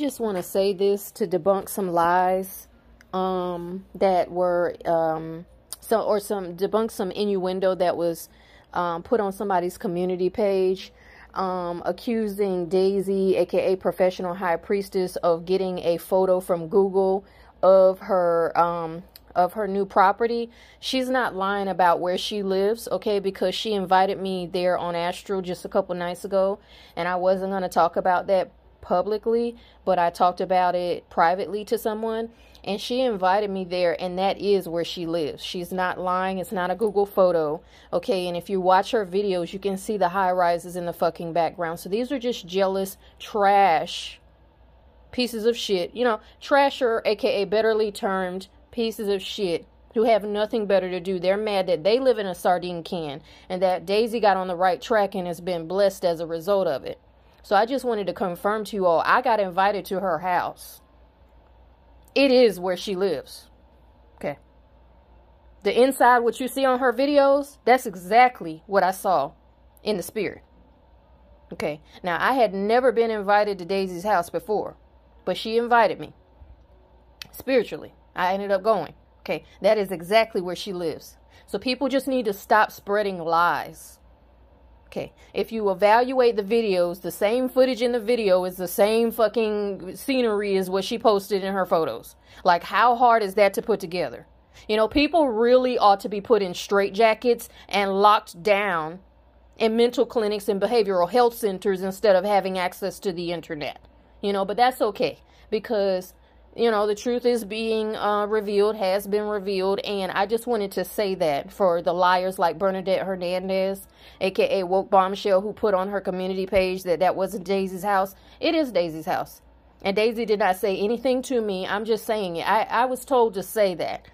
just want to say this to debunk some lies um, that were um, so or some debunk some innuendo that was um, put on somebody's community page um, accusing Daisy, aka Professional High Priestess, of getting a photo from Google of her um, of her new property. She's not lying about where she lives, okay? Because she invited me there on Astral just a couple nights ago, and I wasn't going to talk about that publicly, but I talked about it privately to someone and she invited me there and that is where she lives. She's not lying. It's not a Google photo. Okay, and if you watch her videos, you can see the high rises in the fucking background. So these are just jealous trash pieces of shit. You know, trasher aka betterly termed pieces of shit who have nothing better to do. They're mad that they live in a sardine can and that Daisy got on the right track and has been blessed as a result of it. So I just wanted to confirm to you all, I got invited to her house. It is where she lives. Okay. The inside, what you see on her videos, that's exactly what I saw in the spirit. Okay. Now, I had never been invited to Daisy's house before, but she invited me spiritually. I ended up going. Okay. That is exactly where she lives. So people just need to stop spreading lies. Okay, if you evaluate the videos, the same footage in the video is the same fucking scenery as what she posted in her photos. Like, how hard is that to put together? You know, people really ought to be put in straitjackets and locked down in mental clinics and behavioral health centers instead of having access to the internet. You know, but that's okay because you know, the truth is being uh, revealed, has been revealed, and I just wanted to say that for the liars like Bernadette Hernandez, aka Woke Bombshell, who put on her community page that that wasn't Daisy's house. It is Daisy's house. And Daisy did not say anything to me. I'm just saying it. I, I was told to say that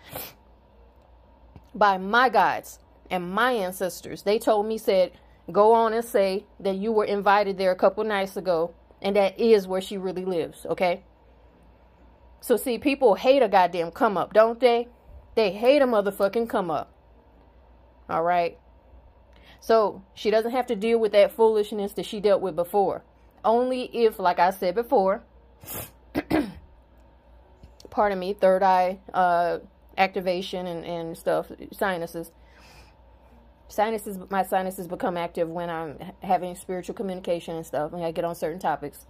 by my guides and my ancestors. They told me, said, go on and say that you were invited there a couple nights ago, and that is where she really lives, okay? So see, people hate a goddamn come up, don't they? They hate a motherfucking come up. All right. So she doesn't have to deal with that foolishness that she dealt with before. Only if, like I said before, pardon me, third eye uh, activation and, and stuff, sinuses. Sinuses, my sinuses become active when I'm having spiritual communication and stuff, when I get on certain topics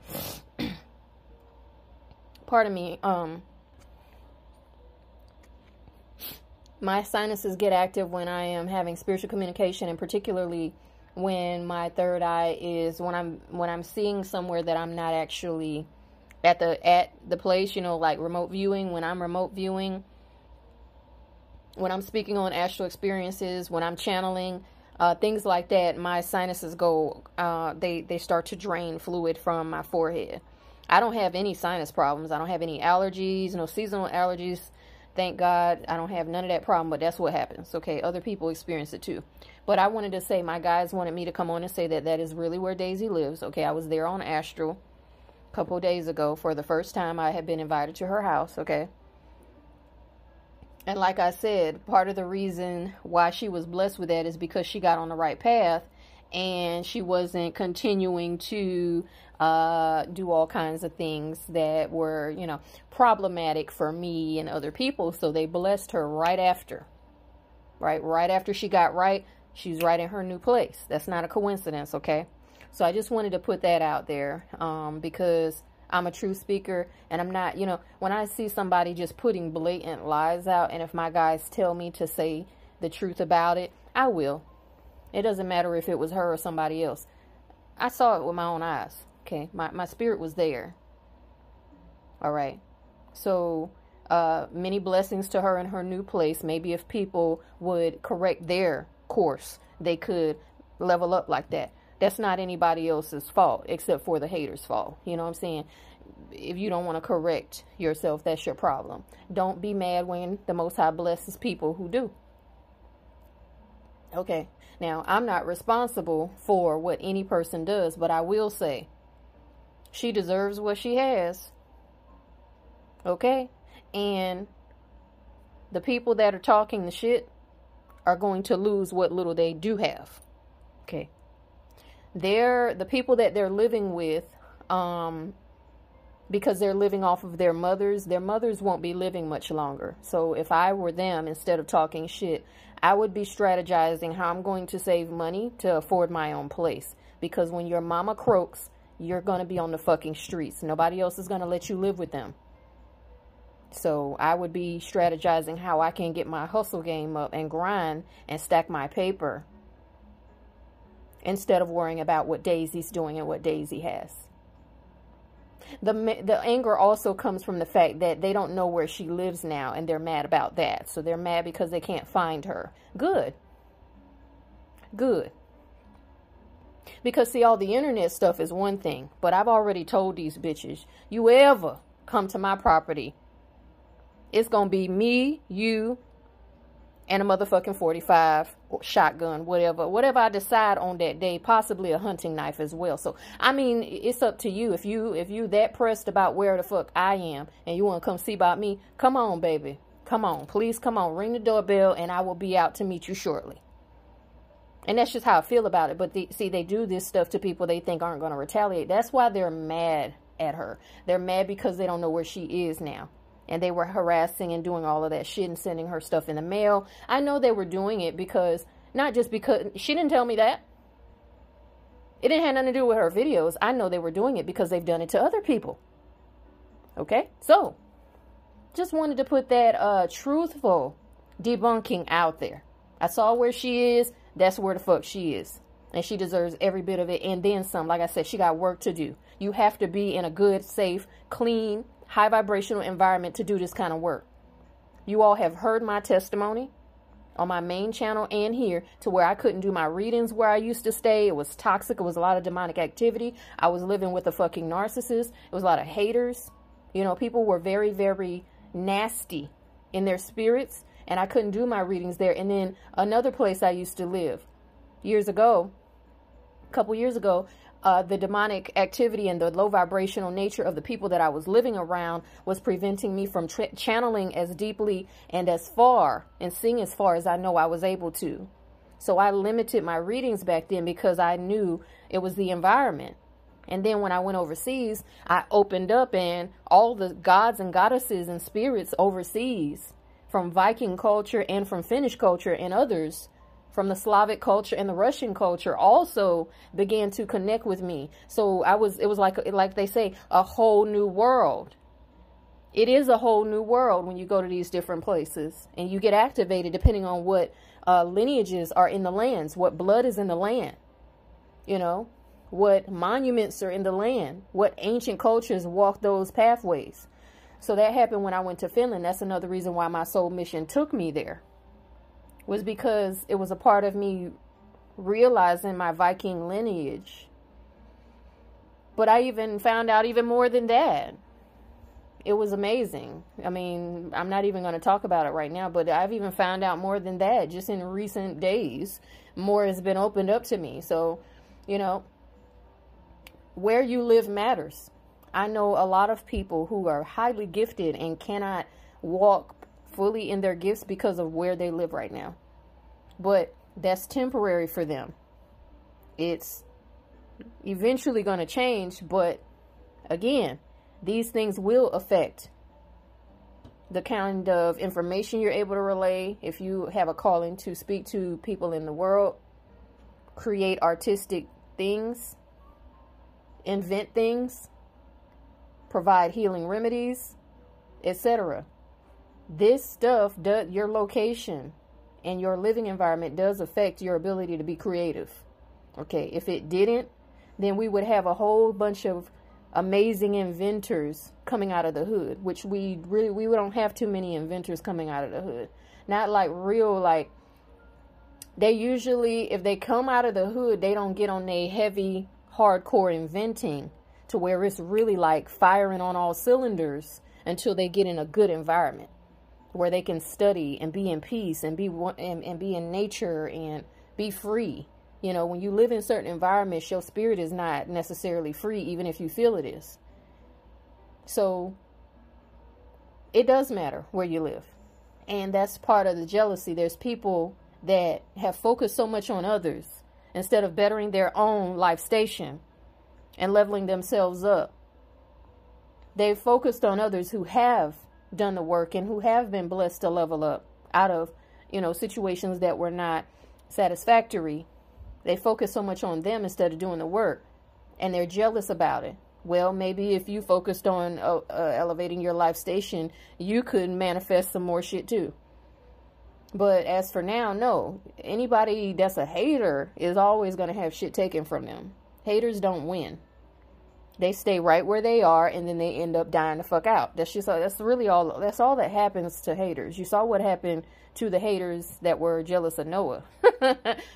pardon me, um, my sinuses get active when I am having spiritual communication and particularly when my third eye is when I'm when I'm seeing somewhere that I'm not actually at the at the place, you know, like remote viewing, when I'm remote viewing, when I'm speaking on astral experiences, when I'm channeling, uh, things like that, my sinuses go uh, they they start to drain fluid from my forehead. I don't have any sinus problems. I don't have any allergies, no seasonal allergies. Thank God I don't have none of that problem, but that's what happens. Okay, other people experience it too. But I wanted to say, my guys wanted me to come on and say that that is really where Daisy lives. Okay, I was there on Astral a couple days ago for the first time I had been invited to her house. Okay. And like I said, part of the reason why she was blessed with that is because she got on the right path and she wasn't continuing to uh, do all kinds of things that were, you know, problematic for me and other people. So they blessed her right after, right? Right after she got right, she's right in her new place. That's not a coincidence, okay? So I just wanted to put that out there um, because I'm a true speaker and I'm not, you know, when I see somebody just putting blatant lies out and if my guys tell me to say the truth about it, I will. It doesn't matter if it was her or somebody else. I saw it with my own eyes. Okay, my, my spirit was there. All right. So, uh, many blessings to her in her new place. Maybe if people would correct their course, they could level up like that. That's not anybody else's fault except for the hater's fault. You know what I'm saying? If you don't want to correct yourself, that's your problem. Don't be mad when the Most High blesses people who do. Okay. Now, I'm not responsible for what any person does, but I will say she deserves what she has. Okay? And the people that are talking the shit are going to lose what little they do have. Okay? They're the people that they're living with um because they're living off of their mothers. Their mothers won't be living much longer. So if I were them, instead of talking shit, I would be strategizing how I'm going to save money to afford my own place. Because when your mama croaks, you're going to be on the fucking streets. Nobody else is going to let you live with them. So I would be strategizing how I can get my hustle game up and grind and stack my paper instead of worrying about what Daisy's doing and what Daisy has. The, the anger also comes from the fact that they don't know where she lives now and they're mad about that. So they're mad because they can't find her. Good. Good. Because see, all the internet stuff is one thing, but I've already told these bitches, you ever come to my property, it's to be me, you, and a motherfucking 45 shotgun, whatever, whatever I decide on that day, possibly a hunting knife as well. So, I mean, it's up to you. If you, if you that pressed about where the fuck I am and you want to come see about me, come on, baby. Come on, please come on, ring the doorbell and I will be out to meet you shortly. And that's just how I feel about it. But the, see, they do this stuff to people they think aren't going to retaliate. That's why they're mad at her. They're mad because they don't know where she is now. And they were harassing and doing all of that shit and sending her stuff in the mail. I know they were doing it because, not just because, she didn't tell me that. It didn't have nothing to do with her videos. I know they were doing it because they've done it to other people. Okay? So, just wanted to put that uh, truthful debunking out there. I saw where she is that's where the fuck she is. And she deserves every bit of it and then some. Like I said, she got work to do. You have to be in a good, safe, clean, high vibrational environment to do this kind of work. You all have heard my testimony on my main channel and here to where I couldn't do my readings where I used to stay. It was toxic. It was a lot of demonic activity. I was living with a fucking narcissist. It was a lot of haters. You know, people were very, very nasty in their spirits and I couldn't do my readings there. And then another place I used to live years ago, a couple years ago, uh, the demonic activity and the low vibrational nature of the people that I was living around was preventing me from channeling as deeply and as far and seeing as far as I know I was able to. So I limited my readings back then because I knew it was the environment. And then when I went overseas, I opened up and all the gods and goddesses and spirits overseas from Viking culture and from Finnish culture and others from the Slavic culture and the Russian culture also began to connect with me. So I was, it was like, like they say, a whole new world. It is a whole new world when you go to these different places and you get activated depending on what uh, lineages are in the lands, what blood is in the land, you know, what monuments are in the land, what ancient cultures walk those pathways. So that happened when I went to Finland. That's another reason why my soul mission took me there. Was because it was a part of me realizing my Viking lineage. But I even found out even more than that. It was amazing. I mean, I'm not even going to talk about it right now, but I've even found out more than that just in recent days. More has been opened up to me. So, you know, where you live matters. I know a lot of people who are highly gifted and cannot walk fully in their gifts because of where they live right now. But that's temporary for them. It's eventually going to change, but again, these things will affect the kind of information you're able to relay if you have a calling to speak to people in the world, create artistic things, invent things provide healing remedies, etc. This stuff, does, your location and your living environment does affect your ability to be creative. Okay, if it didn't, then we would have a whole bunch of amazing inventors coming out of the hood, which we really we don't have too many inventors coming out of the hood. Not like real like they usually if they come out of the hood, they don't get on a heavy hardcore inventing to where it's really like firing on all cylinders until they get in a good environment where they can study and be in peace and be and, and be in nature and be free. You know, when you live in certain environments, your spirit is not necessarily free, even if you feel it is. So it does matter where you live. And that's part of the jealousy. There's people that have focused so much on others instead of bettering their own life station and leveling themselves up They've focused on others who have done the work and who have been blessed to level up out of, you know, situations that were not satisfactory. They focus so much on them instead of doing the work and they're jealous about it. Well, maybe if you focused on uh, uh, elevating your life station, you could manifest some more shit too. But as for now, no. Anybody that's a hater is always going to have shit taken from them. Haters don't win. They stay right where they are and then they end up dying the fuck out. That's just uh, that's really all that's all that happens to haters. You saw what happened to the haters that were jealous of Noah.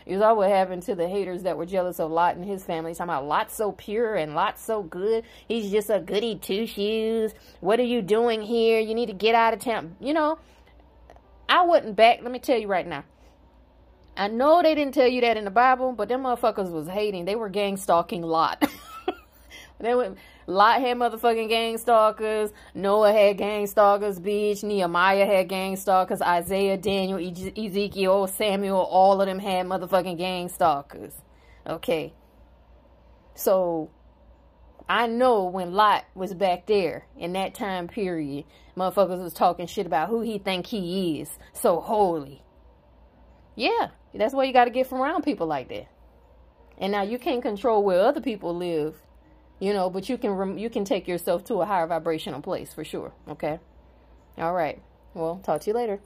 you saw what happened to the haters that were jealous of Lot and his family. Talking about Lot's so pure and Lot's so good. He's just a goody two shoes. What are you doing here? You need to get out of town. You know, I wouldn't back. Let me tell you right now. I know they didn't tell you that in the Bible, but them motherfuckers was hating. They were gang stalking Lot. they went Lot had motherfucking gang stalkers. Noah had gang stalkers, bitch. Nehemiah had gang stalkers. Isaiah, Daniel, Ezekiel, Samuel, all of them had motherfucking gang stalkers. Okay. So, I know when Lot was back there in that time period, motherfuckers was talking shit about who he think he is. So holy. Yeah, that's why you got to get from around people like that. And now you can't control where other people live you know but you can you can take yourself to a higher vibrational place for sure okay? All right. Well talk to you later